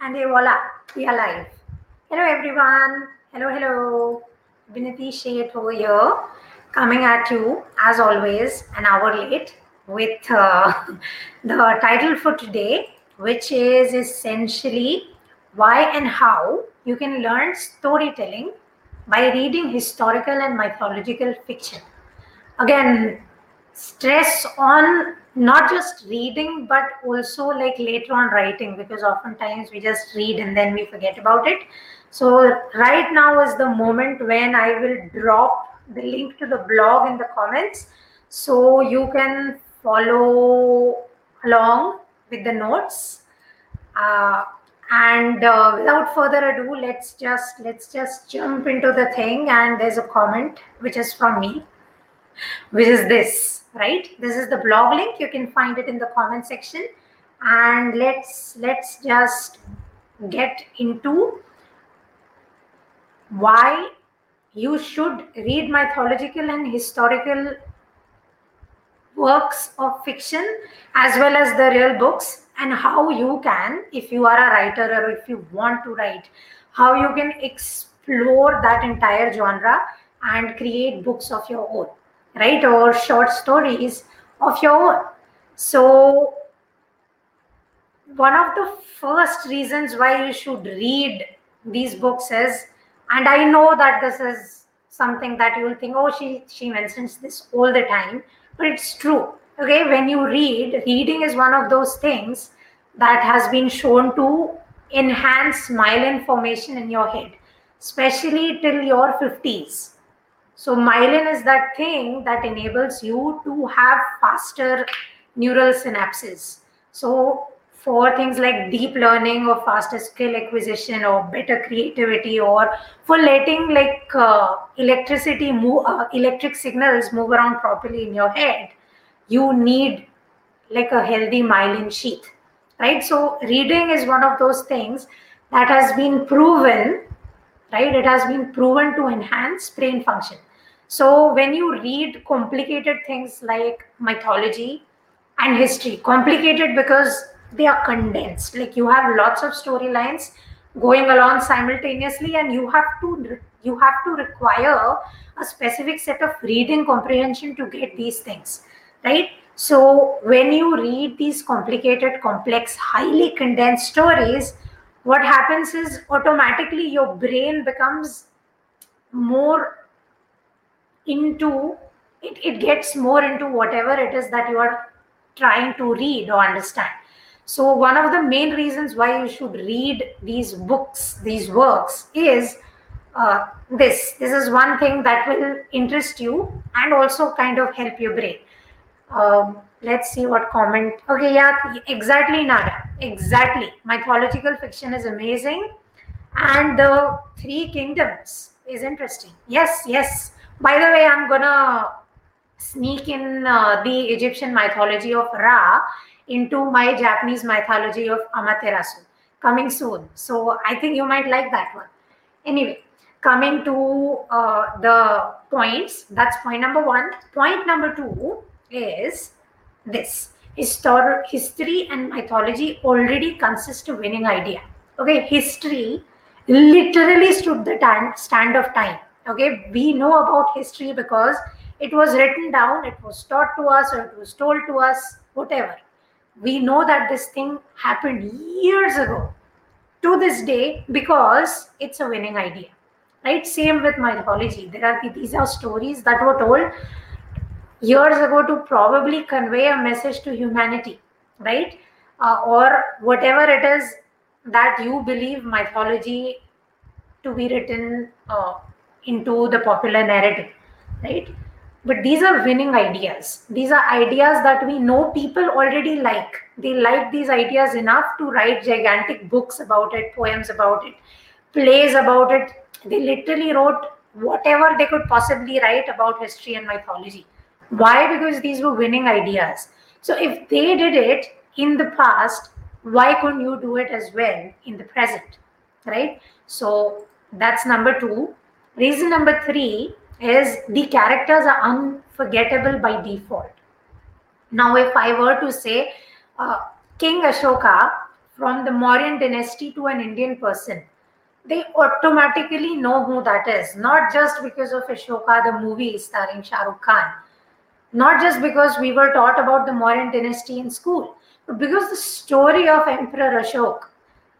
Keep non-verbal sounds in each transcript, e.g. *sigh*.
And hey, voila, we are live. Hello, everyone. Hello, hello. Vinati Sheth over here, coming at you as always, an hour late with uh, *laughs* the title for today, which is essentially why and how you can learn storytelling by reading historical and mythological fiction. Again, stress on not just reading but also like later on writing because oftentimes we just read and then we forget about it. So right now is the moment when i will drop the link to the blog in the comments so you can follow along with the notes. Uh, and uh, without further ado let's just let's just jump into the thing and there's a comment which is from me which is this right? This is the blog link. You can find it in the comment section. And let's let's just get into why you should read mythological and historical works of fiction as well as the real books and how you can if you are a writer or if you want to write how you can explore that entire genre and create books of your own right or short stories of your own. So one of the first reasons why you should read these books is and i know that this is something that you will think oh she she mentions this all the time but it's true. Okay when you read reading is one of those things that has been shown to enhance myelin formation in your head especially till your 50s so myelin is that thing that enables you to have faster neural synapses. So for things like deep learning or faster skill acquisition or better creativity or for letting like uh, electricity move, uh, electric signals move around properly in your head, you need like a healthy myelin sheath, right? So reading is one of those things that has been proven, right? It has been proven to enhance brain function so when you read complicated things like mythology and history, complicated because they are condensed. Like you have lots of storylines going along simultaneously, and you have to you have to require a specific set of reading comprehension to get these things, right? So when you read these complicated, complex, highly condensed stories, what happens is automatically your brain becomes more into it, it gets more into whatever it is that you are trying to read or understand. So one of the main reasons why you should read these books these works is uh, this. This is one thing that will interest you and also kind of help your brain. Um, let's see what comment. Okay yeah exactly nada. Exactly. Mythological fiction is amazing. And the three kingdoms is interesting. Yes yes by the way, I'm gonna sneak in uh, the Egyptian mythology of Ra into my Japanese mythology of Amaterasu coming soon. So I think you might like that one. Anyway, coming to uh, the points, that's point number one. Point number two is this Histor- history and mythology already consist of winning idea. Okay, history literally stood the time, stand of time okay we know about history because it was written down it was taught to us or it was told to us whatever. We know that this thing happened years ago to this day because it's a winning idea. Right? Same with mythology. There are these are stories that were told years ago to probably convey a message to humanity right? Uh, or whatever it is that you believe mythology to be written uh, into the popular narrative, right? But these are winning ideas. These are ideas that we know people already like. They like these ideas enough to write gigantic books about it, poems about it, plays about it. They literally wrote whatever they could possibly write about history and mythology. Why? Because these were winning ideas. So if they did it in the past, why couldn't you do it as well in the present? Right? So that's number two. Reason number three is the characters are unforgettable by default. Now, if I were to say uh, King Ashoka from the Mauryan dynasty to an Indian person, they automatically know who that is, not just because of Ashoka, the movie starring Shah Rukh Khan, not just because we were taught about the Mauryan dynasty in school, but because the story of Emperor Ashok,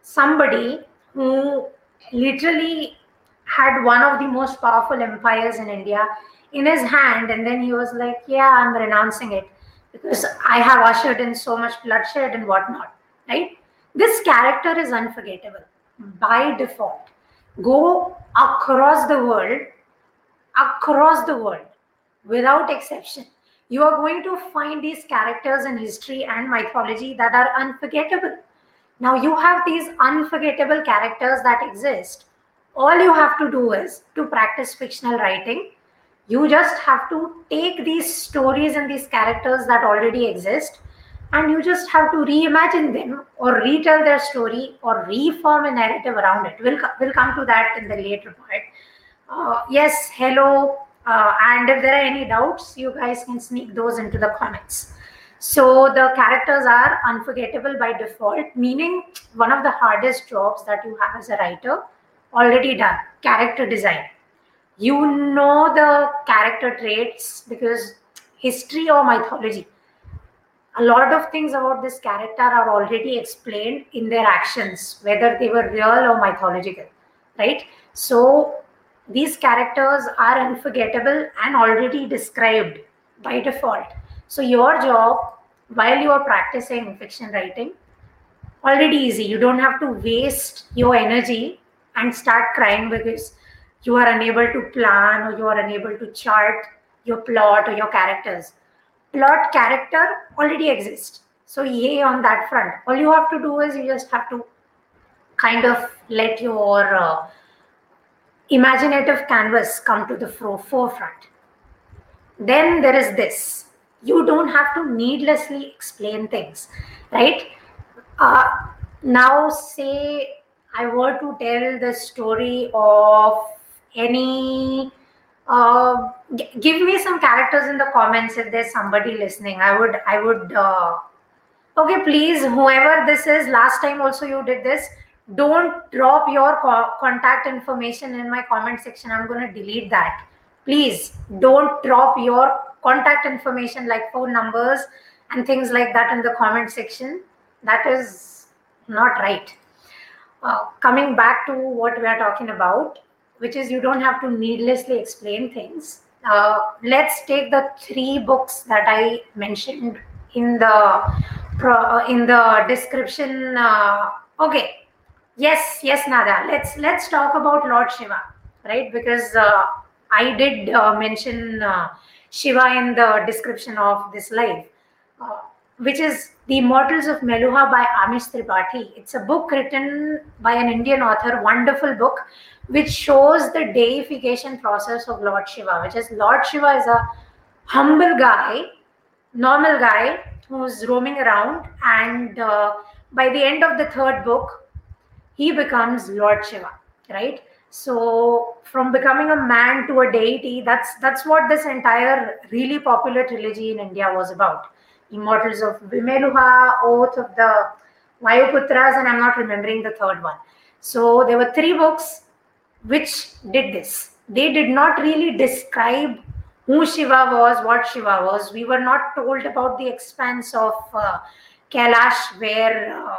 somebody who literally had one of the most powerful empires in India in his hand, and then he was like, Yeah, I'm renouncing it because I have ushered in so much bloodshed and whatnot, right? This character is unforgettable by default. Go across the world, across the world, without exception. You are going to find these characters in history and mythology that are unforgettable. Now, you have these unforgettable characters that exist. All you have to do is to practice fictional writing. You just have to take these stories and these characters that already exist and you just have to reimagine them or retell their story or reform a narrative around it. We'll, we'll come to that in the later part. Uh, yes, hello. Uh, and if there are any doubts, you guys can sneak those into the comments. So the characters are unforgettable by default, meaning one of the hardest jobs that you have as a writer already done character design. You know the character traits because history or mythology a lot of things about this character are already explained in their actions, whether they were real or mythological, right? So these characters are unforgettable and already described by default. So your job while you are practicing fiction writing, already easy. You don't have to waste your energy and start crying because you are unable to plan or you are unable to chart your plot or your characters plot character already exists. So yay on that front. All you have to do is you just have to kind of let your uh, imaginative canvas come to the forefront. Then there is this. You don't have to needlessly explain things, right? Uh, now, say I were to tell the story of any uh, g- give me some characters in the comments if there's somebody listening. I would, I would. Uh, okay, please, whoever this is, last time also you did this. Don't drop your co- contact information in my comment section. I'm going to delete that. Please don't drop your contact information like phone numbers and things like that in the comment section. That is not right. Uh, coming back to what we are talking about, which is you don't have to needlessly explain things. Uh, let's take the three books that I mentioned in the pro, in the description. Uh, okay, yes, yes, Nada. Let's let's talk about Lord Shiva, right? Because uh, I did uh, mention uh, Shiva in the description of this live, uh, which is The Immortals of Meluha by Amish Tripathi. It's a book written by an Indian author, wonderful book which shows the deification process of Lord Shiva, which is Lord Shiva is a humble guy, normal guy who's roaming around, and uh, by the end of the third book, he becomes Lord Shiva, right? So from becoming a man to a deity, that's that's what this entire really popular trilogy in India was about. Immortals of Vimeluha, Oath of the Vayuputras, and I'm not remembering the third one. So there were three books which did this. They did not really describe who Shiva was, what Shiva was. We were not told about the expanse of uh, Kailash, where, uh,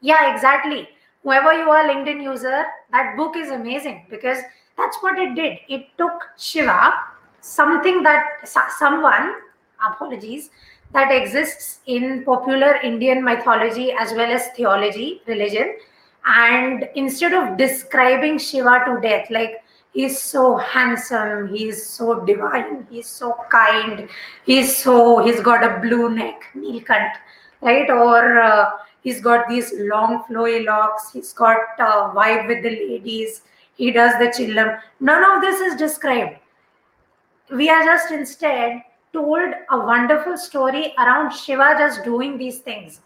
yeah, exactly. Whoever you are, LinkedIn user, that book is amazing because that's what it did. It took Shiva, something that someone, apologies, that exists in popular Indian mythology as well as theology, religion, and instead of describing shiva to death like he's so handsome he's so divine he's so kind he's so he's got a blue neck nilkant right? Or uh, he's got these long flowy locks he's got uh, vibe with the ladies he does the chillum none of this is described. We are just instead told a wonderful story around shiva just doing these things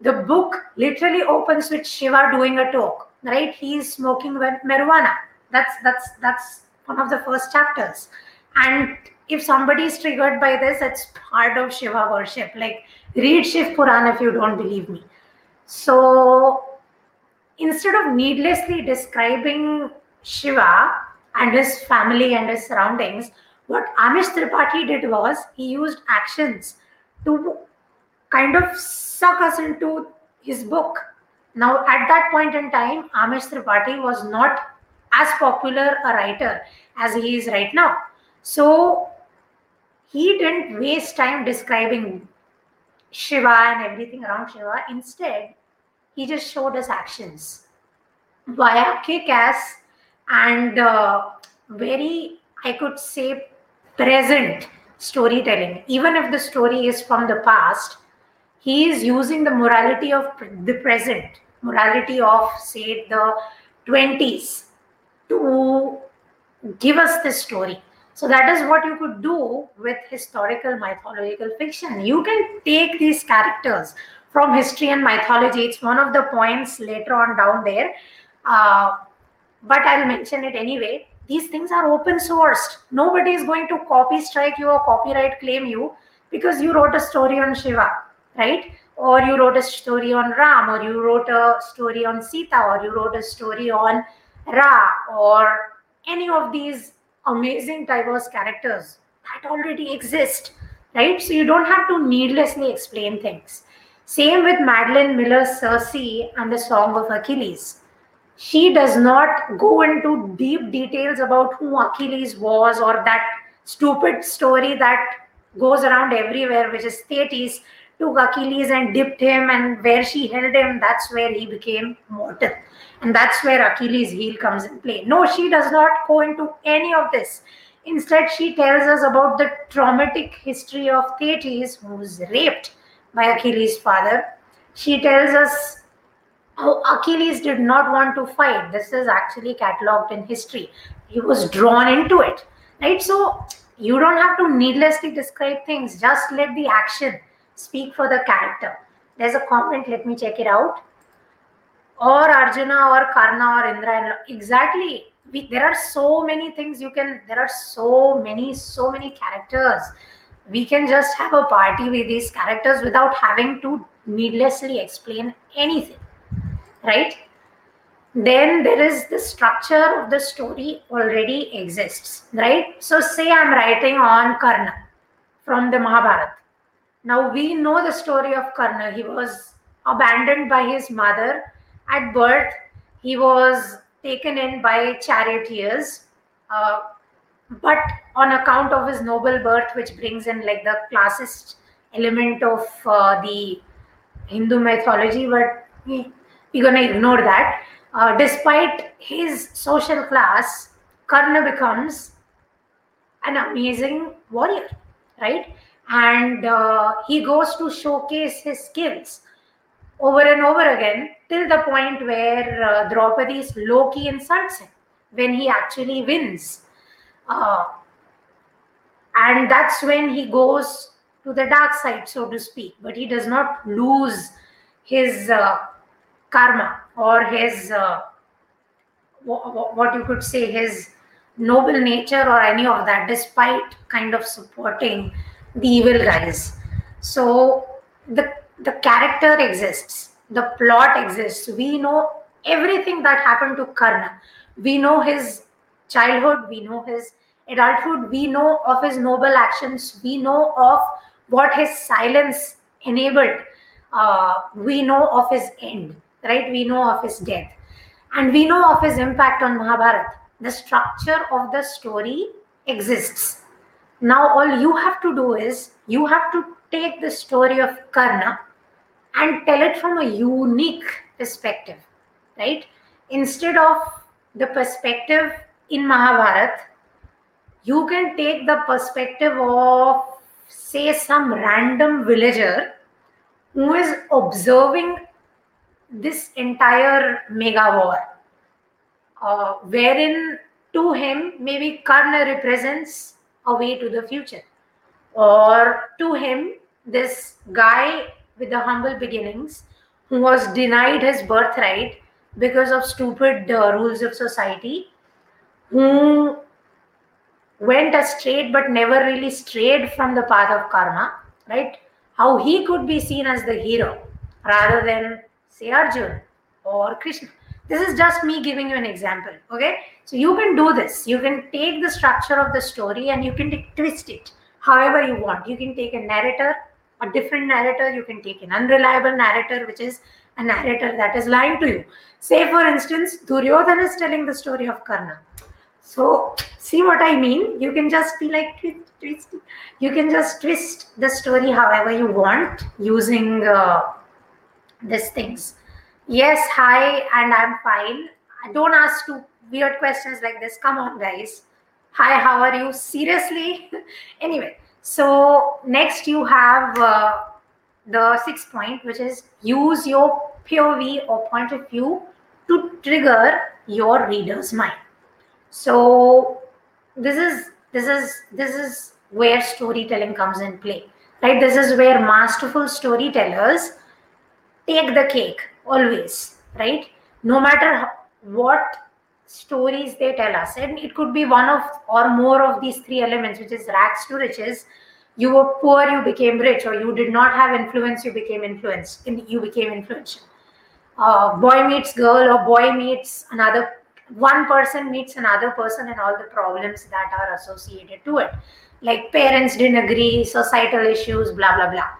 the book literally opens with Shiva doing a talk, right? He's smoking marijuana. That's that's that's one of the first chapters. And if somebody is triggered by this, it's part of Shiva worship. Like read Shiv Puran if you don't believe me. So instead of needlessly describing Shiva and his family and his surroundings, what Amish Tripathi did was he used actions to kind of suck us into his book. Now, at that point in time, Amish Tripathi was not as popular a writer as he is right now. So, he didn't waste time describing Shiva and everything around Shiva. Instead, he just showed us actions via kick ass and uh, very, I could say, present storytelling. Even if the story is from the past, he is using the morality of the present, morality of, say, the 20s to give us this story. So that is what you could do with historical mythological fiction. You can take these characters from history and mythology. It's one of the points later on down there. Uh, but I'll mention it anyway. These things are open sourced. Nobody is going to copy strike you or copyright claim you because you wrote a story on Shiva, right? Or you wrote a story on Ram, or you wrote a story on Sita, or you wrote a story on Ra, or any of these amazing diverse characters that already exist, right? So you don't have to needlessly explain things. Same with Madeline Miller's Circe and the Song of Achilles she does not go into deep details about who Achilles was or that stupid story that goes around everywhere, which is Thetis took Achilles and dipped him, and where she held him, that's where he became mortal. And that's where Achilles' heel comes in play. No, she does not go into any of this. Instead, she tells us about the traumatic history of Thetis, who was raped by Achilles' father. She tells us how Achilles did not want to fight. This is actually cataloged in history. He was drawn into it, right? So you don't have to needlessly describe things. Just let the action speak for the character. There's a comment. Let me check it out. Or Arjuna, or Karna, or Indra. Exactly. We, there are so many things you can. There are so many, so many characters. We can just have a party with these characters without having to needlessly explain anything right? Then there is the structure of the story already exists, right? So, say I'm writing on Karna from the Mahabharata. Now, we know the story of Karna. He was abandoned by his mother at birth, he was taken in by charioteers. Uh, but on account of his noble birth, which brings in like the classist element of uh, the Hindu mythology, but we're going to ignore that. Uh, despite his social class, Karna becomes an amazing warrior, right? And uh, he goes to showcase his skills over and over again till the point where uh, Draupadi's Loki insults him when he actually wins. Uh, and that's when he goes to the dark side, so to speak. But he does not lose his uh, karma or his uh, what you could say his noble nature or any of that despite kind of supporting the evil guys. So the the character exists. The plot exists. We know everything that happened to karna. We know his childhood. We know his adulthood. We know of his noble actions. We know of what his silence enabled. Uh, we know of his end right? We know of his death and we know of his impact on Mahabharata. The structure of the story exists. Now, all you have to do is you have to take the story of Karna and tell it from a unique perspective, right? Instead of the perspective in Mahabharata, you can take the perspective of, say, some random villager who is observing this entire mega war, uh, wherein to him maybe Karna represents a way to the future, or to him this guy with the humble beginnings who was denied his birthright because of stupid uh, rules of society, who went astray but never really strayed from the path of karma, right? How he could be seen as the hero rather than say Arjun or Krishna. This is just me giving you an example. Okay. So you can do this. You can take the structure of the story and you can twist it however you want. You can take a narrator, a different narrator. You can take an unreliable narrator, which is a narrator that is lying to you. Say, for instance, Duryodhana is telling the story of Karna. So, see what I mean? You can just be like, twist, twist. You can just twist the story however you want using uh, these things. Yes, hi, and I'm fine. Don't ask too weird questions like this. Come on, guys. Hi, how are you? Seriously? *laughs* anyway, so next you have uh, the sixth point, which is use your POV or point of view to trigger your reader's mind. So this is this is this is where storytelling comes in play, right? This is where masterful storytellers take the cake always, right? No matter what stories they tell us, and it could be one of or more of these three elements, which is rags to riches. You were poor, you became rich, or you did not have influence, you became influenced, you became influential. Uh, boy meets girl, or boy meets another, one person meets another person, and all the problems that are associated to it, like parents didn't agree, societal issues, blah blah blah.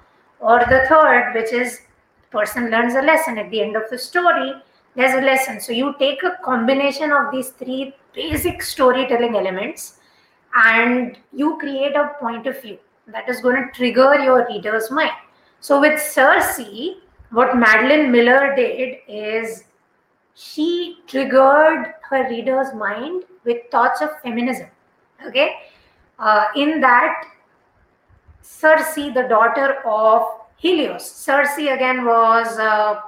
Or the third, which is person learns a lesson at the end of the story there's a lesson. So you take a combination of these three basic storytelling elements and you create a point of view that is going to trigger your reader's mind. So with Circe, what madeline miller did is she triggered her reader's mind with thoughts of feminism okay? Uh, in that Circe, the daughter of Helios. Circe again was uh,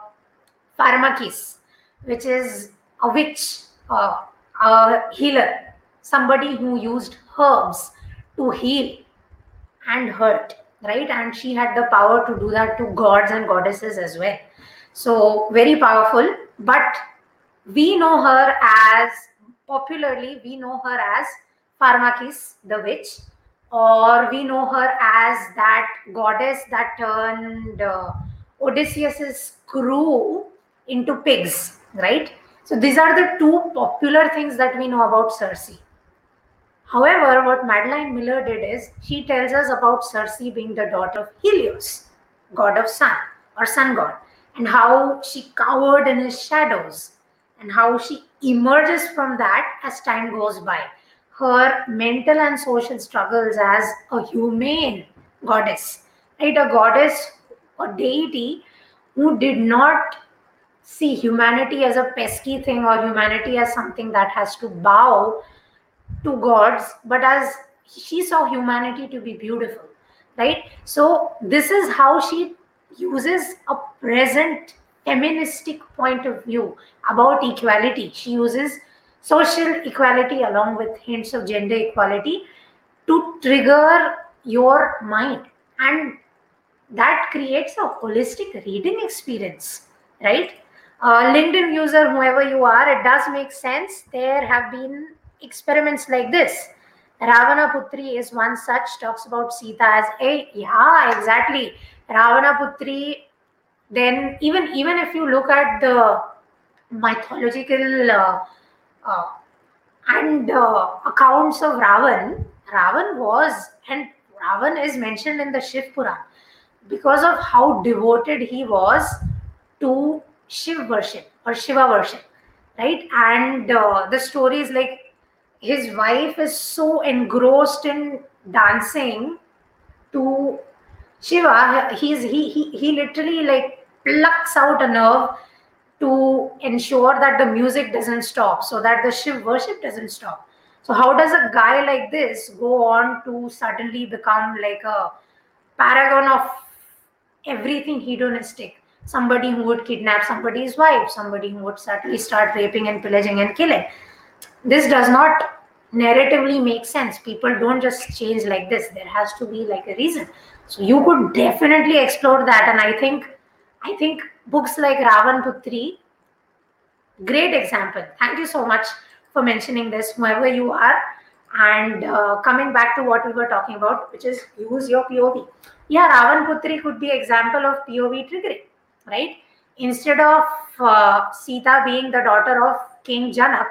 Pharmakis, which is a witch, uh, a healer, somebody who used herbs to heal and hurt, right? And she had the power to do that to gods and goddesses as well. So, very powerful. But we know her as popularly, we know her as Pharmakis, the witch or we know her as that goddess that turned uh, Odysseus's crew into pigs, right? So these are the two popular things that we know about Circe. However, what Madeline Miller did is she tells us about Circe being the daughter of Helios, god of sun or sun god, and how she cowered in his shadows and how she emerges from that as time goes by her mental and social struggles as a humane goddess, right? A goddess or deity who did not see humanity as a pesky thing or humanity as something that has to bow to gods, but as she saw humanity to be beautiful, right? So, this is how she uses a present feministic point of view about equality. She uses social equality along with hints of gender equality to trigger your mind. And that creates a holistic reading experience right? Uh, linkedin user whoever you are it does make sense. There have been experiments like this. Ravana putri is one such talks about sita as a yeah exactly. Ravana putri then even even if you look at the mythological uh, uh, and uh, accounts of Ravan, Ravan was, and Ravan is mentioned in the Shiv Puran because of how devoted he was to Shiv worship or Shiva worship, right? And uh, the story is like his wife is so engrossed in dancing to Shiva, he's he he he literally like plucks out a nerve to ensure that the music doesn't stop, so that the Shiv worship doesn't stop. So, how does a guy like this go on to suddenly become like a paragon of everything hedonistic? Somebody who would kidnap somebody's wife, somebody who would suddenly start raping and pillaging and killing. This does not narratively make sense. People don't just change like this. There has to be like a reason. So you could definitely explore that. And I think, I think books like Ravan Putri, great example. Thank you so much for mentioning this, whoever you are. And uh, coming back to what we were talking about, which is use your POV. Yeah, Ravan Putri could be example of POV triggering, right? instead of uh, Sita being the daughter of King Janak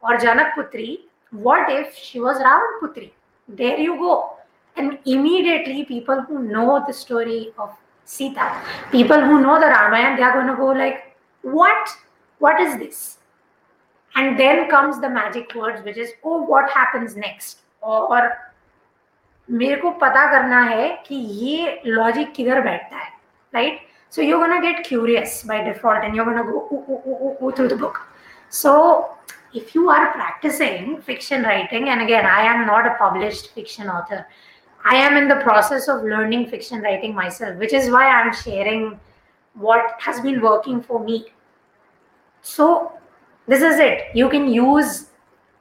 or Janak Putri, what if she was Ravan Putri? There you go. And immediately, people who know the story of Sita, people who know the Ramayana, they are going to go like, "What? What is this?" And then comes the magic words, which is, "Oh, what happens next?" Or मेरे को पता करना है कि ये logic किधर बैठता है right so you're gonna get curious by default and you're gonna go ooh, ooh, ooh, ooh, through the book so if you are practicing fiction writing and again i am not i am in the process of learning fiction writing myself which is why i'm sharing what has been working for me so this is it you can use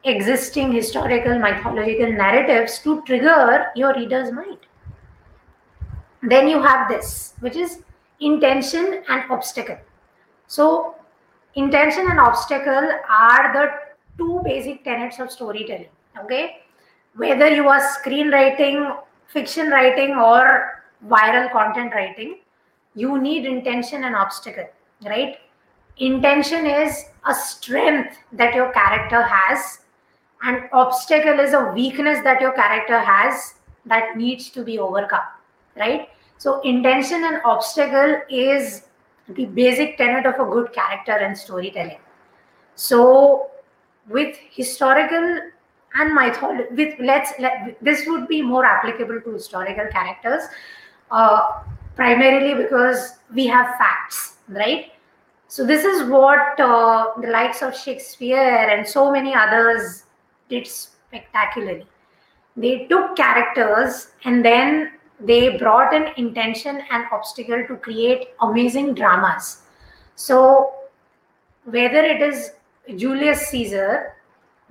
existing historical mythological narratives to trigger your reader's mind. Then you have this, which is intention and obstacle. So, intention and obstacle are the two basic tenets of storytelling. Okay, whether you are screenwriting, fiction writing, or viral content writing, you need intention and obstacle, right? Intention is a strength that your character has and obstacle is a weakness that your character has that needs to be overcome right so intention and obstacle is the basic tenet of a good character and storytelling so with historical and mythology with let's let, this would be more applicable to historical characters uh, primarily because we have facts right so this is what uh, the likes of shakespeare and so many others did spectacularly. They took characters and then they brought an intention and obstacle to create amazing dramas. So, whether it is Julius Caesar,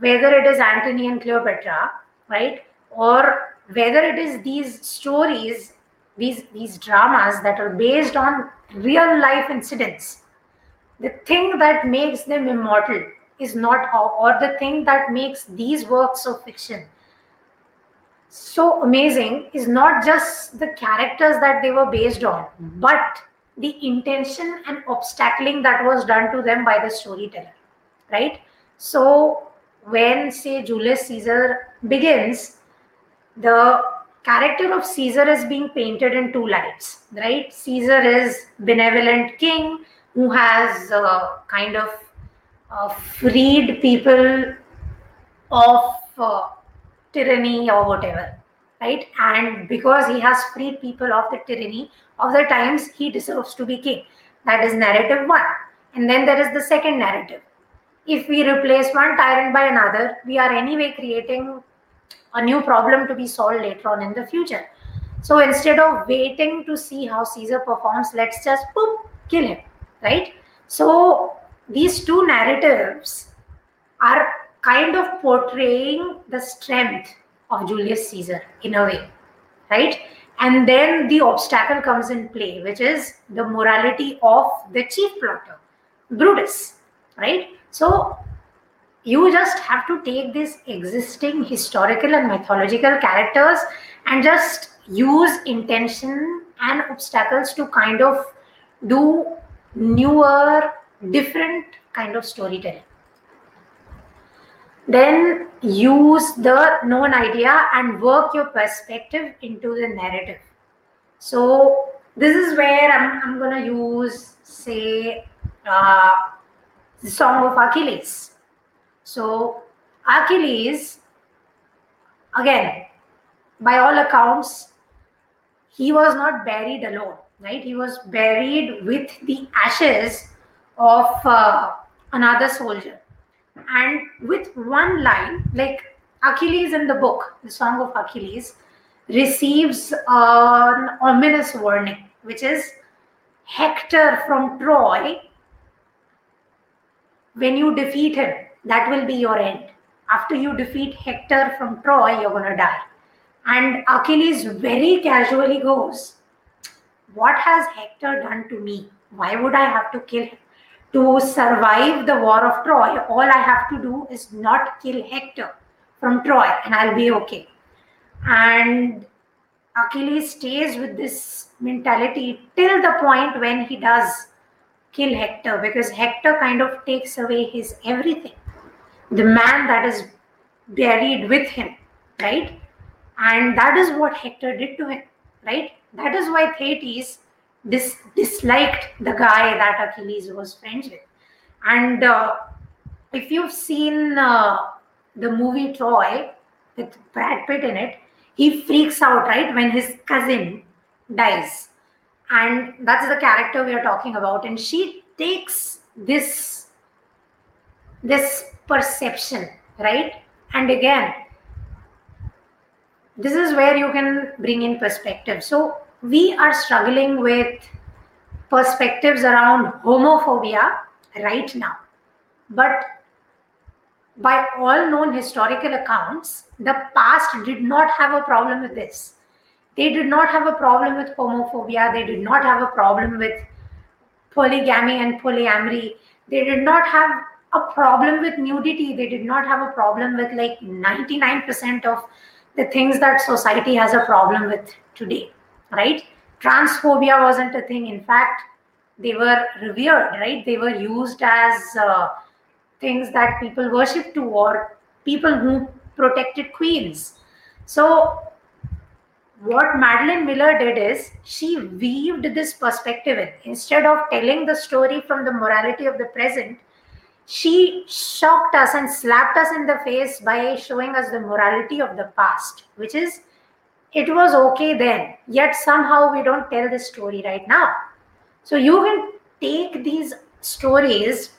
whether it is Antony and Cleopatra, right, or whether it is these stories, these these dramas that are based on real life incidents, the thing that makes them immortal is not or the thing that makes these works of fiction so amazing is not just the characters that they were based on mm-hmm. but the intention and obstacling that was done to them by the storyteller right? So when say julius caesar begins the character of caesar is being painted in two lights right? Caesar is benevolent king who has uh, kind of uh, freed people of uh, tyranny or whatever right? And because he has freed people of the tyranny of the times he deserves to be king. That is narrative one. And then there is the second narrative if we replace one tyrant by another we are anyway creating a new problem to be solved later on in the future so instead of waiting to see how caesar performs let's just boom, kill him right so these two narratives are kind of portraying the strength of Julius Caesar in a way, right? And then the obstacle comes in play, which is the morality of the chief plotter, Brutus, right? So you just have to take these existing historical and mythological characters and just use intention and obstacles to kind of do newer different kind of storytelling. Then use the known idea and work your perspective into the narrative. So this is where i'm, I'm going to use say uh, the song of achilles so achilles again by all accounts he was not buried alone right he was buried with the ashes of uh, another soldier. And with one line, like Achilles in the book, the Song of Achilles, receives an ominous warning, which is Hector from Troy. When you defeat him, that will be your end. After you defeat Hector from Troy, you're going to die. And Achilles very casually goes, What has Hector done to me? Why would I have to kill him? to survive the war of Troy, all I have to do is not kill Hector from Troy and I'll be okay. And Achilles stays with this mentality till the point when he does kill Hector because Hector kind of takes away his everything. The man that is buried with him, right? And that is what Hector did to him, right? That is why Thetis dis- disliked the guy that Achilles was friends with. And uh, if you've seen uh, the movie Troy with Brad Pitt in it, he freaks out, right, when his cousin dies. And that's the character we are talking about. And she takes this this perception, right? And again, this is where you can bring in perspective. So we are struggling with perspectives around homophobia right now. But by all known historical accounts, the past did not have a problem with this. They did not have a problem with homophobia. They did not have a problem with polygamy and polyamory. They did not have a problem with nudity. They did not have a problem with like 99% of the things that society has a problem with today, right? Transphobia wasn't a thing. In fact, they were revered, right? They were used as uh, things that people worship to or people who protected queens. So, what Madeline Miller did is she weaved this perspective in. Instead of telling the story from the morality of the present, she shocked us and slapped us in the face by showing us the morality of the past, which is it was okay then, yet somehow we don't tell this story right now. So you can take these stories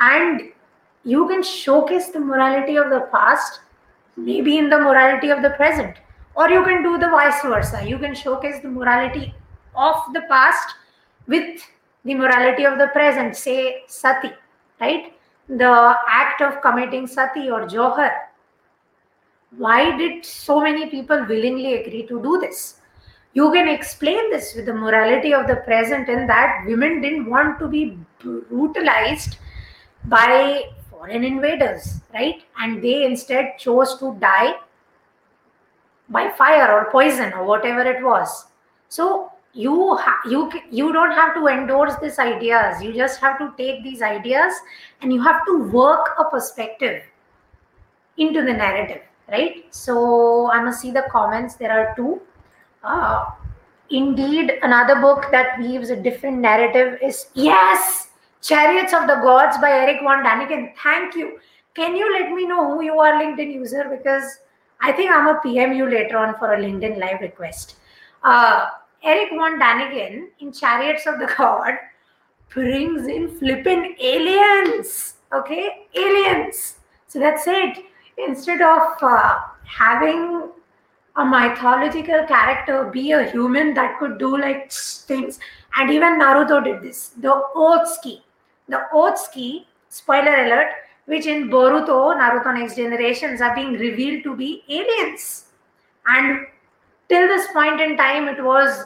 and you can showcase the morality of the past, maybe in the morality of the present. Or you can do the vice versa. You can showcase the morality of the past with the morality of the present, say sati, right? The act of committing sati or johar. Why did so many people willingly agree to do this? You can explain this with the morality of the present, in that women didn't want to be brutalized by foreign invaders, right? And they instead chose to die by fire or poison or whatever it was. So you ha- you you don't have to endorse these ideas. You just have to take these ideas and you have to work a perspective into the narrative, right? So I'm gonna see the comments. There are two. Uh, indeed, another book that weaves a different narrative is yes Chariots of the Gods by Eric von Daniken. Thank you. Can you let me know who you are, LinkedIn user? Because I think I'm a PM you later on for a LinkedIn live request. Uh, Eric von Daniken in Chariots of the God brings in flipping aliens. Okay, aliens. So that's it. Instead of uh, having a mythological character be a human that could do like things, and even Naruto did this. The Otsutsuki the Otsutsuki, spoiler alert, which in Boruto, Naruto Next Generations, are being revealed to be aliens. And till this point in time, it was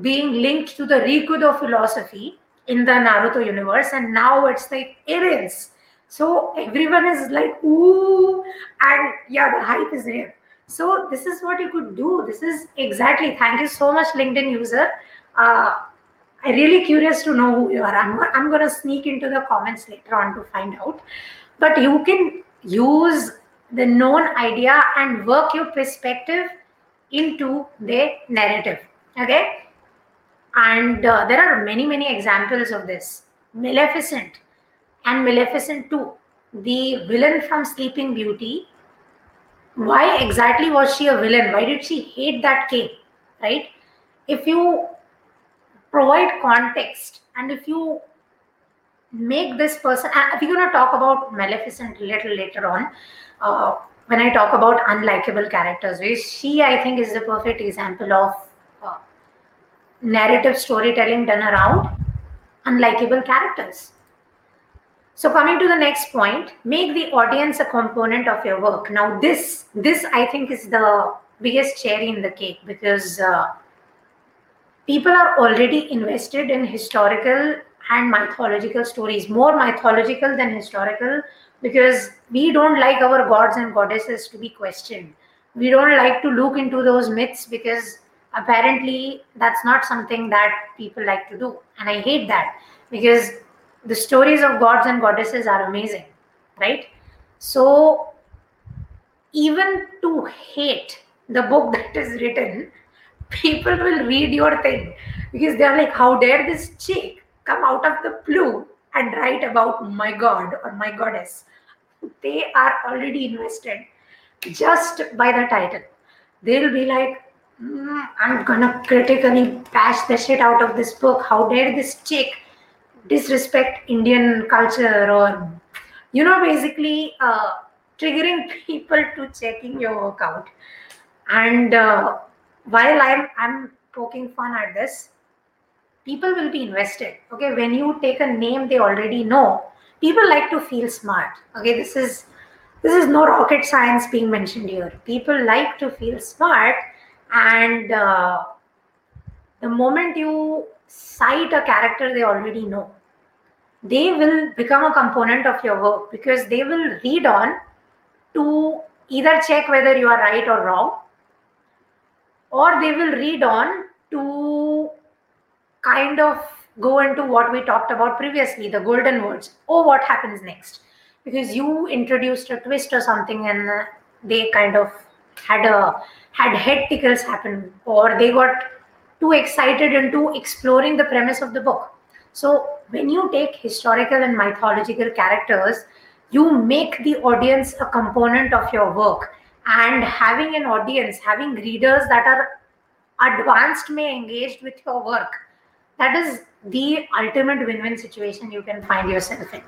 being linked to the Rikudo philosophy in the Naruto universe, and now it's like aliens. So everyone is like, ooh, and yeah, the hype is there. So this is what you could do. This is exactly. Thank you so much, LinkedIn user. Uh, I'm really curious to know who you are. I'm, I'm going to sneak into the comments later on to find out. But you can use the known idea and work your perspective into the narrative. Okay? And uh, there are many, many examples of this. Maleficent and Maleficent 2, the villain from Sleeping Beauty. Why exactly was she a villain? Why did she hate that king? Right? If you provide context and if you make this person we're going to talk about maleficent a little later on uh, when i talk about unlikable characters she i think is the perfect example of uh, narrative storytelling done around unlikable characters. So coming to the next point make the audience a component of your work. Now this this i think is the biggest cherry in the cake because uh, people are already invested in historical and mythological stories, more mythological than historical, because we don't like our gods and goddesses to be questioned. We don't like to look into those myths because apparently that's not something that people like to do. And I hate that because the stories of gods and goddesses are amazing, right? So, even to hate the book *laughs* that is written, people will read your thing because they're like, How dare this chick come out of the blue and write about my god or my goddess? They are already invested just by the title. They'll be like, mm, I'm gonna critically bash the shit out of this book. How dare this chick disrespect Indian culture or, you know, basically uh, triggering *laughs* people to checking your work out. And uh, while I'm I'm poking fun at this, people will be invested. Okay, when you take a name they already know, people like to feel smart. Okay, this is this is no rocket science being mentioned here. People like to feel smart, and uh, the moment you cite a character they already know, they will become a component of your work because they will read on to either check whether you are right or wrong, or they will read on to kind of go into what we talked about previously the golden words. Oh, what happens next? Because you introduced a twist or something and they kind of had a had head tickles happen or they got too excited into exploring the premise of the book so when you take historical and mythological characters you make the audience a component of your work and having an audience having readers that are advanced may engaged with your work that is the ultimate win-win situation you can find yourself in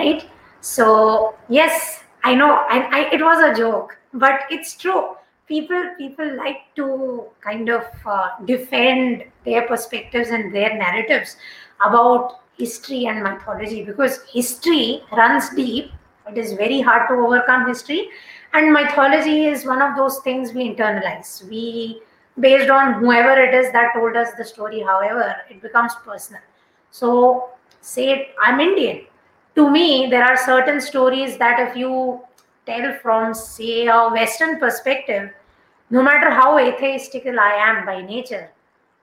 right? So yes i know I, I, it was a joke but it's true. People people like to kind of uh, defend their perspectives and their narratives about history and mythology because history runs deep. It is very hard to overcome history and mythology is one of those things we internalize. We based on whoever it is that told us the story however it becomes personal. So say i'm indian. To me there are certain stories that if you tell from say a western perspective no matter how atheistical i am by nature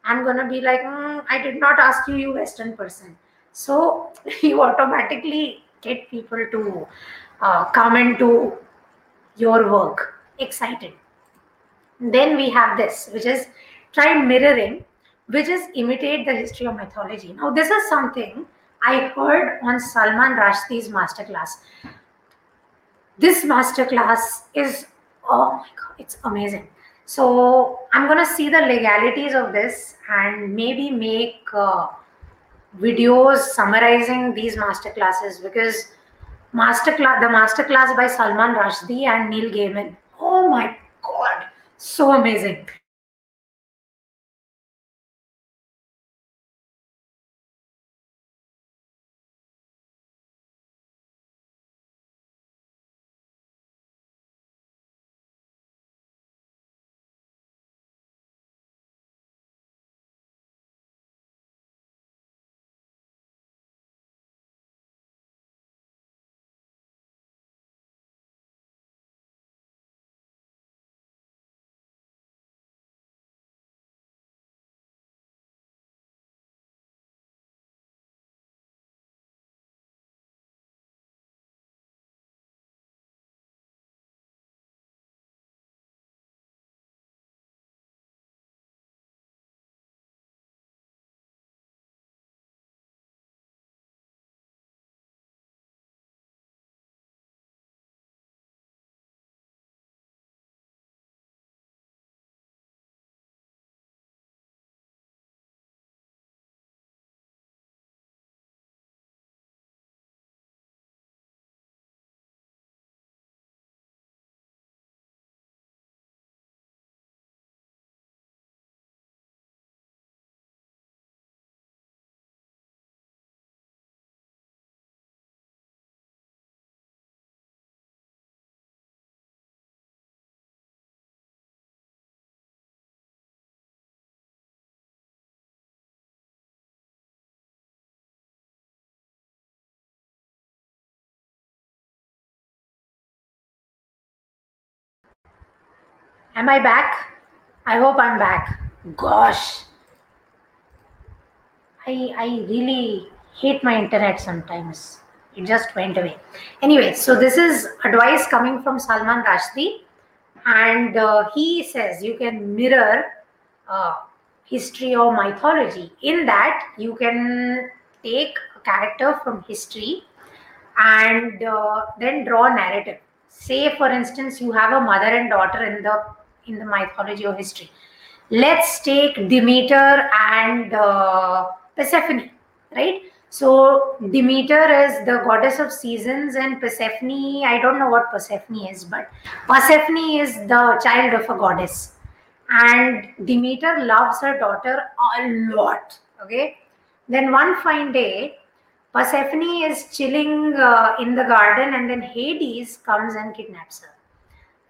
i'm going to be like mm, i did not ask you you western person. So *laughs* you automatically get people to uh, come into your work excited then we have this, which is try mirroring, which is imitate the history of mythology. Now, this is something I heard on Salman Rushdie's masterclass. This masterclass is, oh my God, it's amazing. So, I'm going to see the legalities of this and maybe make uh, videos summarizing these masterclasses because masterclass, the masterclass by Salman Rushdie and Neil Gaiman. Oh my God so amazing. Am I back? I hope I'm back. Gosh. I I really hate my internet sometimes. It just went away. Anyway, so this is advice coming from Salman Rushdie, and uh, he says you can mirror uh, history or mythology. In that, you can take a character from history and uh, then draw a narrative. Say, for instance, you have a mother and daughter in the in the mythology or history. Let's take Demeter and uh, Persephone, right? So Demeter is the goddess of seasons, and Persephone, I don't know what Persephone is, but Persephone is the child of a goddess. And Demeter loves her daughter a lot. Okay. Then one fine day, Persephone is chilling uh, in the garden, and then Hades comes and kidnaps her.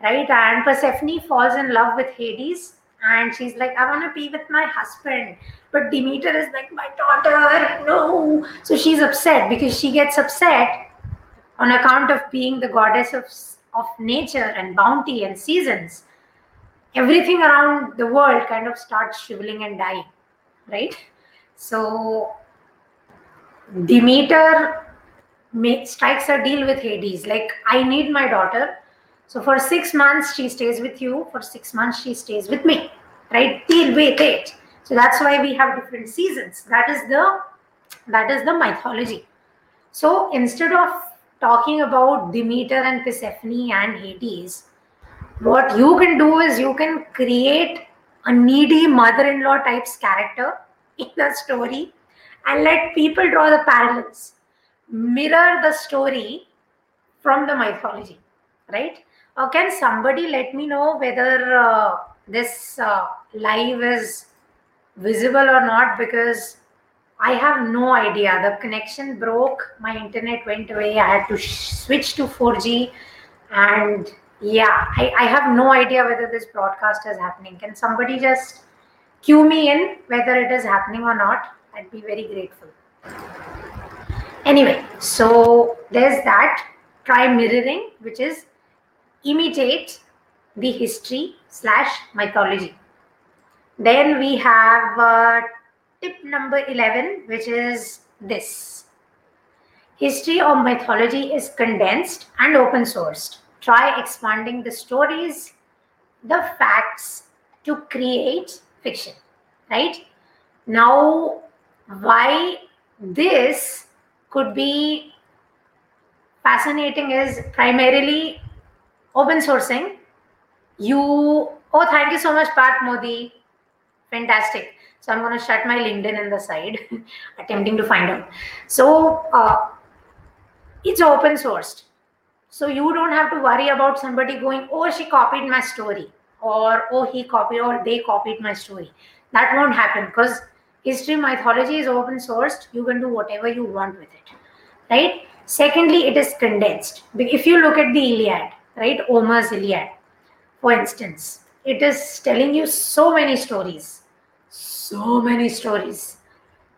Right. And Persephone falls in love with Hades and she's like, I want to be with my husband. But Demeter is like, my daughter, no. So she's upset because she gets upset on account of being the goddess of, of nature and bounty and seasons. Everything around the world kind of starts shriveling and dying, right? So Demeter strikes a deal with Hades like, I need my daughter so for six months, she stays with you. For six months, she stays with me. Right? With it. So that's why we have different seasons. That is the that is the mythology. So instead of talking about Demeter and Persephone and Hades, what you can do is you can create a needy mother-in-law types character in the story and let people draw the parallels mirror the story from the mythology right uh, can somebody let me know whether uh, this uh, live is visible or not? Because I have no idea. The connection broke, my internet went away. I had to sh- switch to 4G. And yeah, I, I have no idea whether this broadcast is happening. Can somebody just cue me in whether it is happening or not? I'd be very grateful. Anyway, so there's that. Try mirroring, which is imitate the history slash mythology. Then we have uh, tip number 11, which is this. History or mythology is condensed and open sourced. Try expanding the stories, the facts to create fiction, right? Now, why this could be fascinating is primarily open sourcing. You oh thank you so much pat modi. Fantastic. So i'm going to shut my linkedin in the side *laughs* attempting to find out. So uh, it's open sourced. So you don't have to worry about somebody going oh she copied my story or oh he copied or they copied my story. That won't happen because history mythology is open sourced. You can do whatever you want with it right? Secondly it is condensed. If you look at the iliad right? Homer's Iliad, for instance. It is telling you so many stories, so many stories.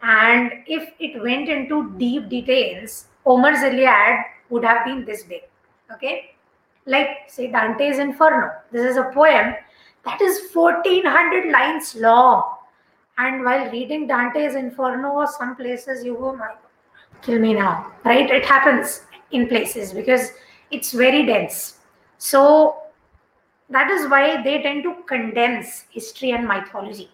And if it went into deep details, Homer's Iliad would have been this big. Okay? Like, say, Dante's Inferno. This is a poem that is 1400 lines long. And while reading Dante's Inferno, some places you go, my kill me now. Right? It happens in places because it's very dense so that is why they tend to condense history and mythology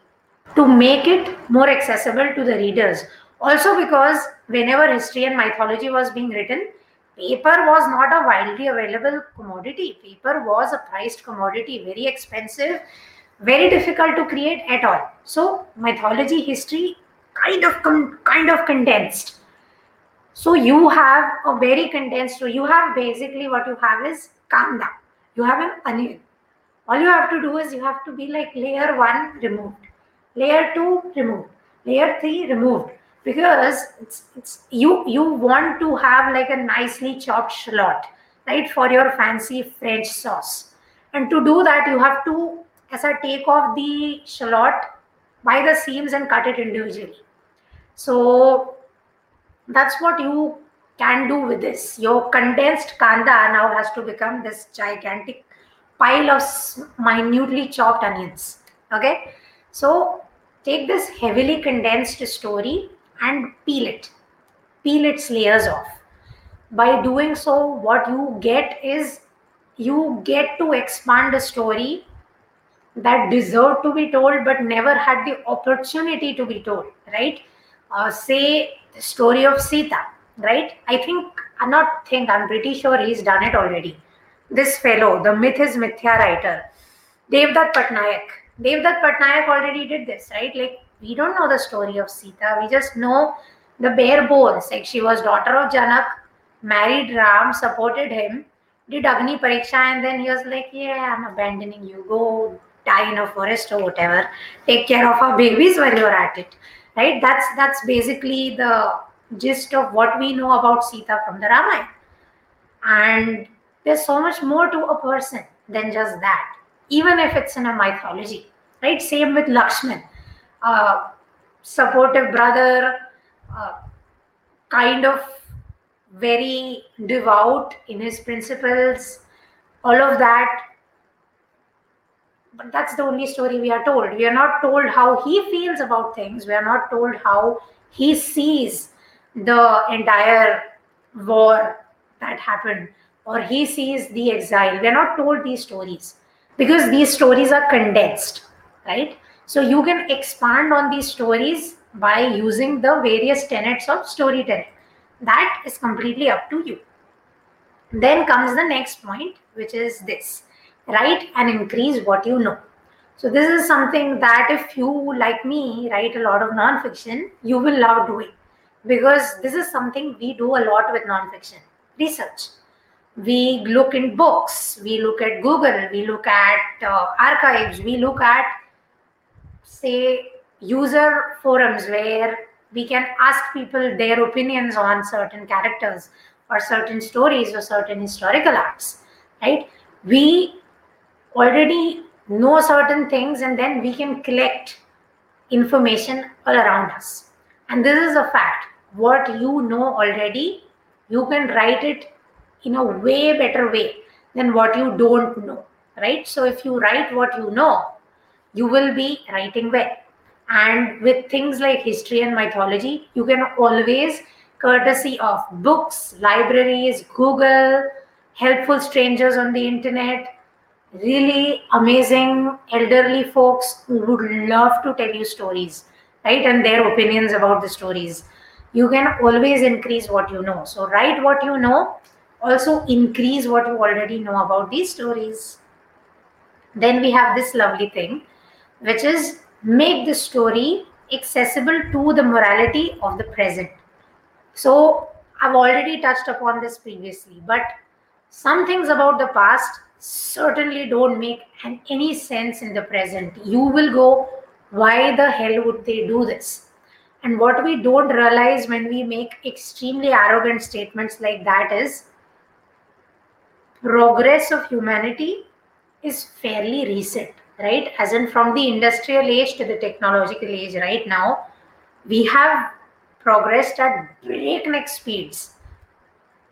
to make it more accessible to the readers. Also, because whenever history and mythology was being written, paper was not a widely available commodity. Paper was a priced commodity, very expensive, very difficult to create at all. So, mythology, history, kind of kind of condensed. So you have a very condensed. So you have basically what you have is kanda. You have an onion. All you have to do is you have to be like layer one removed, layer two removed, layer three removed. Because it's, it's you you want to have like a nicely chopped shallot right for your fancy french sauce. And to do that you have to as i take off the shallot by the seams and cut it individually. So that's what you can do with this. Your condensed kanda now has to become this gigantic pile of minutely chopped onions. Okay, so take this heavily condensed story and peel it. peel its layers off. By doing so, what you get is you get to expand a story that deserved to be told but never had the opportunity to be told, right? Uh, say the story of Sita, right? I think, I'm not think, I'm pretty sure he's done it already. This fellow, the Myth is Mithya writer, Devdutt Pattanaik. Devdutt Pattanaik already did this, right? Like, we don't know the story of Sita. We just know the bare bones. Like, she was daughter of Janak, married Ram, supported him, did Agni Pariksha, and then he was like, Yeah, I'm abandoning you. Go die in a forest or whatever. Take care of our babies while you're at it. Right? That's that's basically the gist of what we know about Sita from the Ramayana. And there's so much more to a person than just that, even if it's in a mythology. Right? Same with Lakshman. Uh, supportive brother, uh, kind of very devout in his principles, all of that. But that's the only story we are told. We are not told how he feels about things. We are not told how he sees the entire war that happened. Or he sees the exile. We are not told these stories because these stories are condensed, right? So you can expand on these stories by using the various tenets of storytelling. That is completely up to you. Then comes the next point which is this. Write and increase what you know. So this is something that if you like me write a lot of nonfiction you will love doing because this is something we do a lot with nonfiction research. We look in books we look at google we look at uh, archives we look at say user forums where we can ask people their opinions on certain characters or certain stories or certain historical acts right? We already know certain things and then we can collect information all around us. And this is a fact what you know already you can write it in a way better way than what you don't know right so if you write what you know you will be writing well and with things like history and mythology, you can always, courtesy of books, libraries, Google, helpful strangers on the internet, really amazing elderly folks who would love to tell you stories, right? And their opinions about the stories. You can always increase what you know. So, write what you know, also increase what you already know about these stories. Then we have this lovely thing, which is make the story accessible to the morality of the present. So, I've already touched upon this previously, but some things about the past certainly don't make any sense in the present. You will go, why the hell would they do this? And what we don't realize when we make extremely arrogant statements like that is progress of humanity is fairly recent right? As in from the industrial age to the technological age right now, we have progressed at breakneck speeds.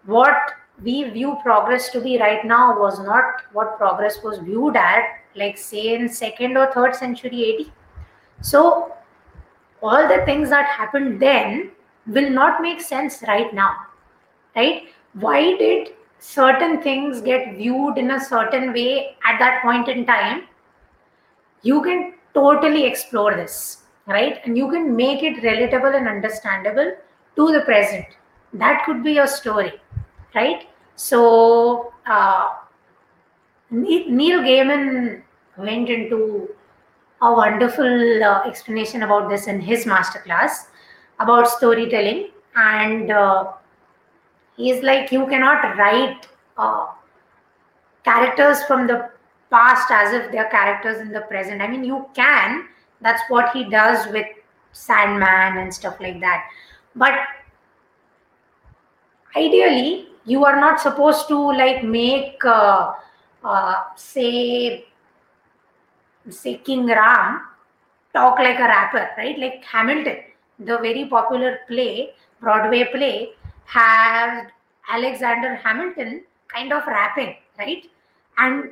What we view progress to be right now was not what progress was viewed at, like say in second or third century AD. So all the things that happened then will not make sense right now, right? Why did certain things get viewed in a certain way at that point in time you can totally explore this, right? And you can make it relatable and understandable to the present. That could be your story, right? So, uh, Neil Gaiman went into a wonderful uh, explanation about this in his masterclass about storytelling. And uh, he's like, you cannot write uh, characters from the past as if they're characters in the present. I mean, you can. That's what he does with Sandman and stuff like that. But ideally, you are not supposed to like make, uh, uh, say, say King Ram talk like a rapper, right? Like Hamilton, the very popular play, Broadway play, had Alexander Hamilton kind of rapping, right? And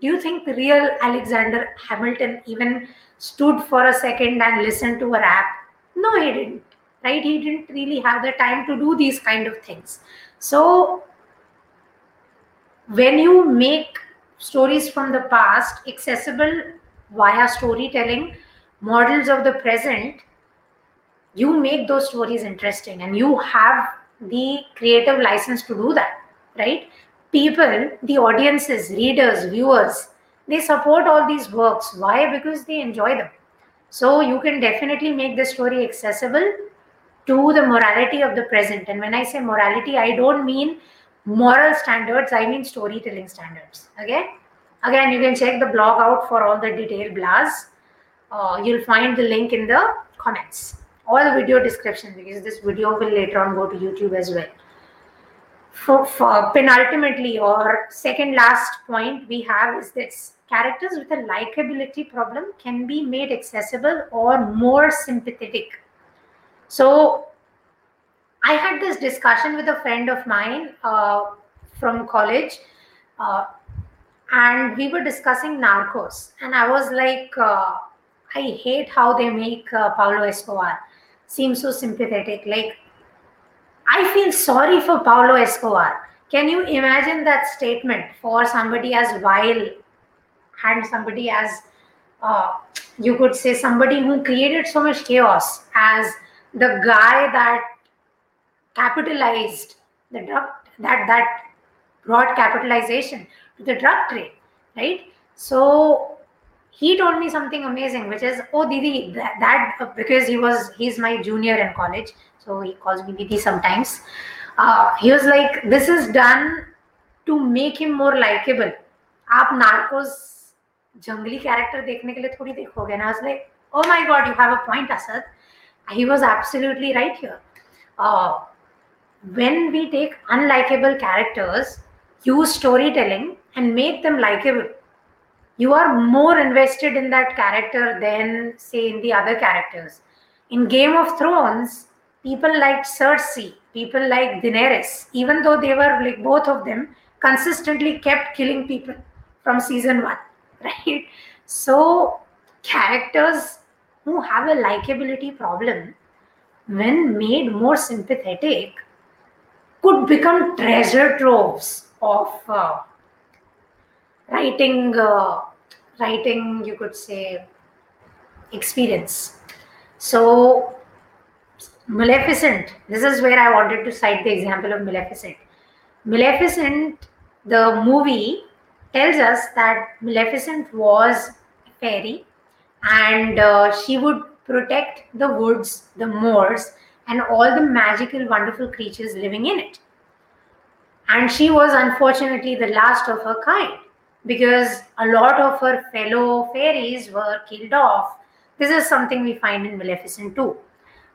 do you think the real Alexander Hamilton even stood for a second and listened to a rap? No, he didn't. right? He didn't really have the time to do these kind of things. So when you make stories from the past accessible via storytelling, models of the present, you make those stories interesting and you have the creative license to do that, right? People, the audiences, readers, viewers, they support all these works. Why? Because they enjoy them. So you can definitely make the story accessible to the morality of the present. And when I say morality, I don't mean moral standards, I mean storytelling standards. Okay. Again, you can check the blog out for all the detailed blahs. Uh, you'll find the link in the comments or the video description because this video will later on go to YouTube as well. For, for penultimately or second last point we have is this characters with a likability problem can be made accessible or more sympathetic. So I had this discussion with a friend of mine uh, from college, uh, and we were discussing Narcos. And I was like, uh, I hate how they make uh, Pablo Escobar seem so sympathetic. Like, I feel sorry for Pablo Escobar. Can you imagine that statement for somebody as vile and somebody as, uh, you could say, somebody who created so much chaos as the guy that capitalized the drug that that brought capitalization to the drug trade right so he told me something amazing which is oh didi that, that because he was he's my junior in college so he calls me didi sometimes uh, he was like this is done to make him more likable आप Narcos जंगली character देखने के लिए थोड़ी देखोगे ना like oh my God you have a point Asad he was absolutely right here when we take unlikable characters, use storytelling and make them likable, you are more invested in that character than, say, in the other characters. In Game of Thrones, people liked Cersei, people like Daenerys, even though they were like both of them consistently kept killing people from season one, *laughs* right? So, characters who have a likability problem, when made more sympathetic, could become treasure troves of uh, writing, uh, writing, you could say, experience. So, Maleficent, this is where I wanted to cite the example of Maleficent. Maleficent, the movie, tells us that Maleficent was a fairy and uh, she would protect the woods, the moors, and all the magical, wonderful creatures living in it. And she was unfortunately the last of her kind because a lot of her fellow fairies were killed off. This is something we find in Maleficent too.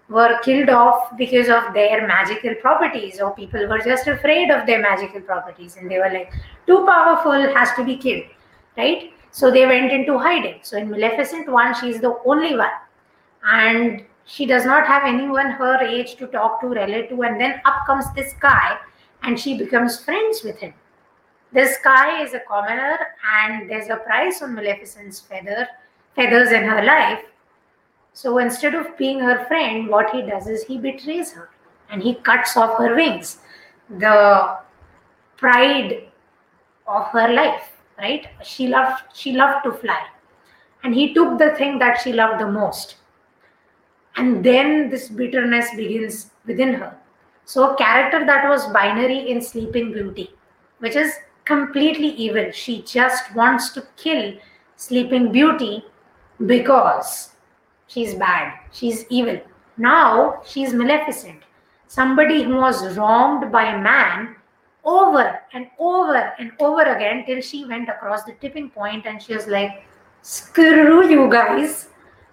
Were killed off because of their magical properties, or people were just afraid of their magical properties, and they were like, too powerful, has to be killed, right? So they went into hiding. So in Maleficent 1, she's the only one. And she does not have anyone her age to talk to, relate to, and then up comes this guy and she becomes friends with him. This guy is a commoner, and there's a price on Maleficent's feather, feathers in her life. So instead of being her friend, what he does is he betrays her and he cuts off her wings, the pride of her life. Right? She loved she loved to fly, and he took the thing that she loved the most and then this bitterness begins within her. So, a character that was binary in Sleeping Beauty, which is completely evil. She just wants to kill Sleeping Beauty because she's bad, she's evil. Now she's Maleficent, somebody who was wronged by a man over and over and over again till she went across the tipping point and she was like, screw you guys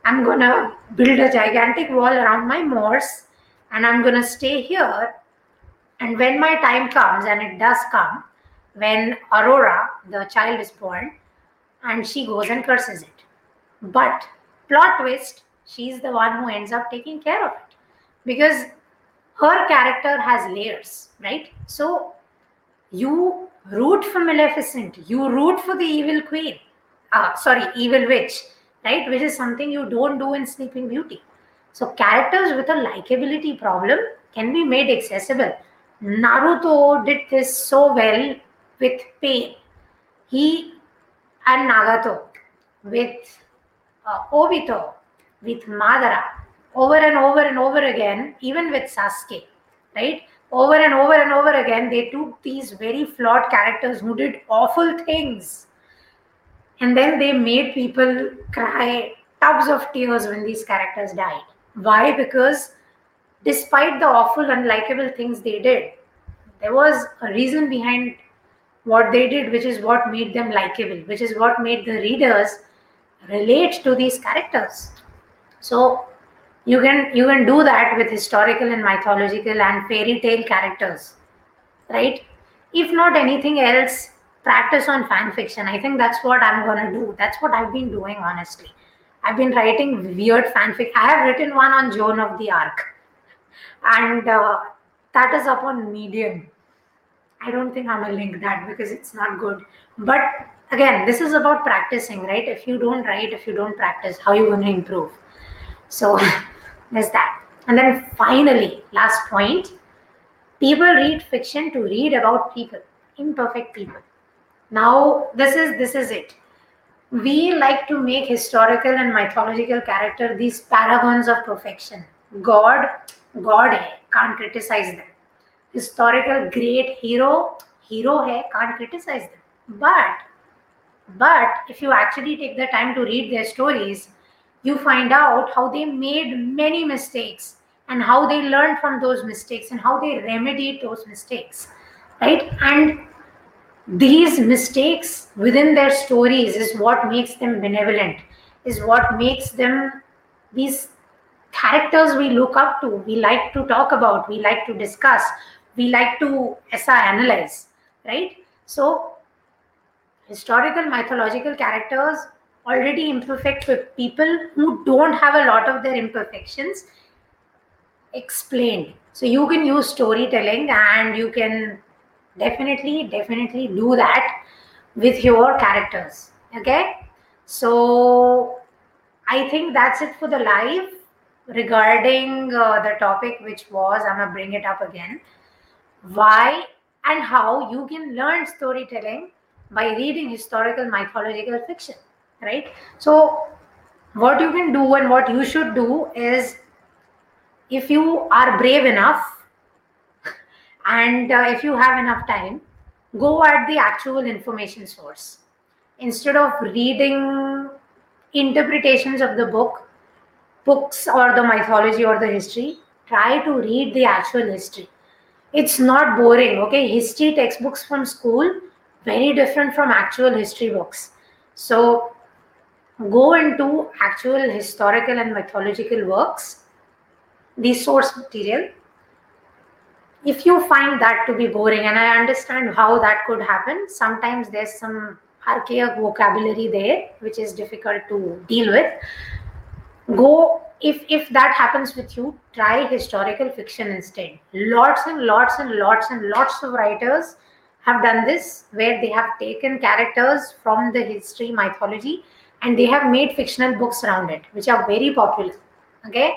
I'm to build a gigantic wall around my moors and I'm to stay here. And when my time comes, and it does come, when Aurora, the child, is born, and she goes and curses it. But plot twist, she's the one who ends up taking care of it because her character has layers, right? So you root for Maleficent, you root for the evil queen, uh, sorry, evil witch, right? Which is something you don't do in Sleeping Beauty. So characters with a likability problem can be made accessible. Naruto did this so well with Pain. He and Nagato with uh, Obito, with Madara, over and over and over again, even with Sasuke, right? Over and over and over again, they took these very flawed characters who did awful things. And then they made people cry tubs of tears when these characters died. Why? Because despite the awful, unlikable things they did, there was a reason behind what they did, which is what made them likable, which is what made the readers relate to these characters. So you can you can do that with historical and mythological and fairy tale characters, right? If not anything else, practice on fan fiction. I think that's what I'm gonna do. That's what I've been doing, honestly. I've been writing weird fanfic. I have written one on Joan of the Arc, and uh, that is up on Medium I don't think I'm gonna link that because it's not good. But again, this is about practicing, right? If you don't write, if you don't practice, how you gonna improve? So *laughs* there's that. And then finally, last point, people read fiction to read about people, imperfect people. Now this is this is it. We like to make historical and mythological character these paragons of perfection. God, God can't criticize them historical great hero, hero hai, can't criticize them. But but if you actually take the time to read their stories, you find out how they made many mistakes and how they learned from those mistakes and how they remedied those mistakes. Right? And these mistakes within their stories is what makes them benevolent, is what makes them these characters we look up to, we like to talk about, we like to discuss, we like to analyze, right? So, historical mythological characters already imperfect with people who don't have a lot of their imperfections explained. So, you can use storytelling and you can definitely, definitely do that with your characters. Okay. So, I think that's it for the live regarding uh, the topic, which was, I'm to bring it up again why and how you can learn storytelling by reading historical mythological fiction right so what you can do and what you should do is if you are brave enough and uh, if you have enough time go at the actual information source. Instead of reading interpretations of the book books or the mythology or the history try to read the actual history. It's not boring okay? History textbooks from school very different from actual history books. So go into actual historical and mythological works. The source material if you find that to be boring and i understand how that could happen sometimes there's some archaic vocabulary there which is difficult to deal with. Go if if that happens with you try historical fiction instead. Lots and lots and lots and lots of writers have done this where they have taken characters from the history mythology and they have made fictional books around it which are very popular. Okay?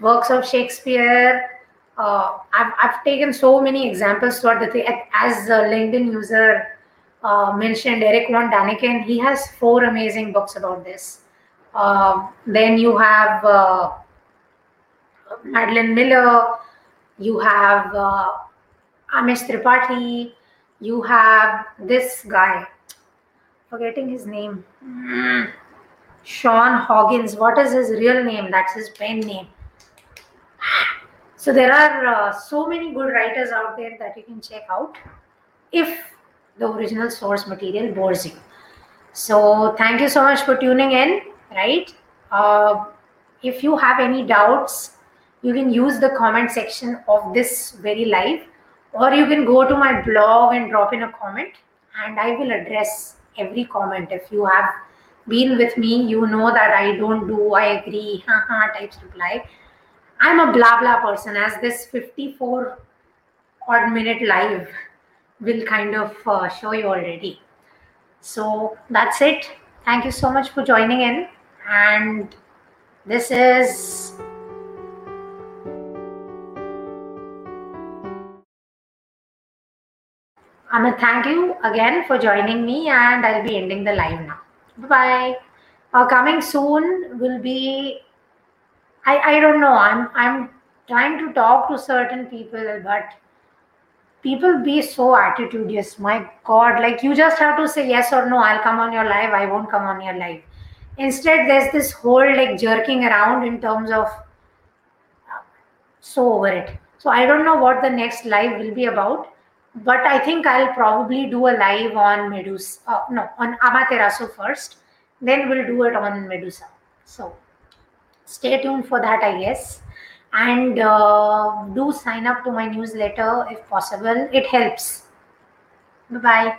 Works of shakespeare uh, I've, I've taken so many examples throughout the thing as a linkedin user uh, mentioned eric von daniken he has four amazing books about this uh, then you have uh, Madeline Miller, you have uh, Amish Tripathi, you have this guy, forgetting his name, mm. Sean Hoggins. What is his real name? That's his pen name. So there are uh, so many good writers out there that you can check out if the original source material bores you. So thank you so much for tuning in right? Uh, if you have any doubts, you can use the comment section of this very live, or you can go to my blog and drop in a comment, and I will address every comment. If you have been with me, you know that I don't do I agree, *laughs* haha types reply. I'm a blah blah person, as this 54 odd minute live will kind of uh, show you already. So that's it. Thank you so much for joining in. And this is. I'm going to thank you again for joining me, and I'll be ending the live now. Bye bye. Uh, coming soon will be I I don't know. I'm I'm trying to talk to certain people, but people be so attitudious. My God, like you just have to say yes or no. I'll come on your live. I won't come on your live. Instead, there's this whole like jerking around in terms of so over it. So I don't know what the next live will be about but I think I'll probably do a live on Medusa. Uh, no, on Amaterasu first. Then we'll do it on Medusa. So stay tuned for that, I guess. And uh, do sign up to my newsletter if possible. It helps. Bye bye.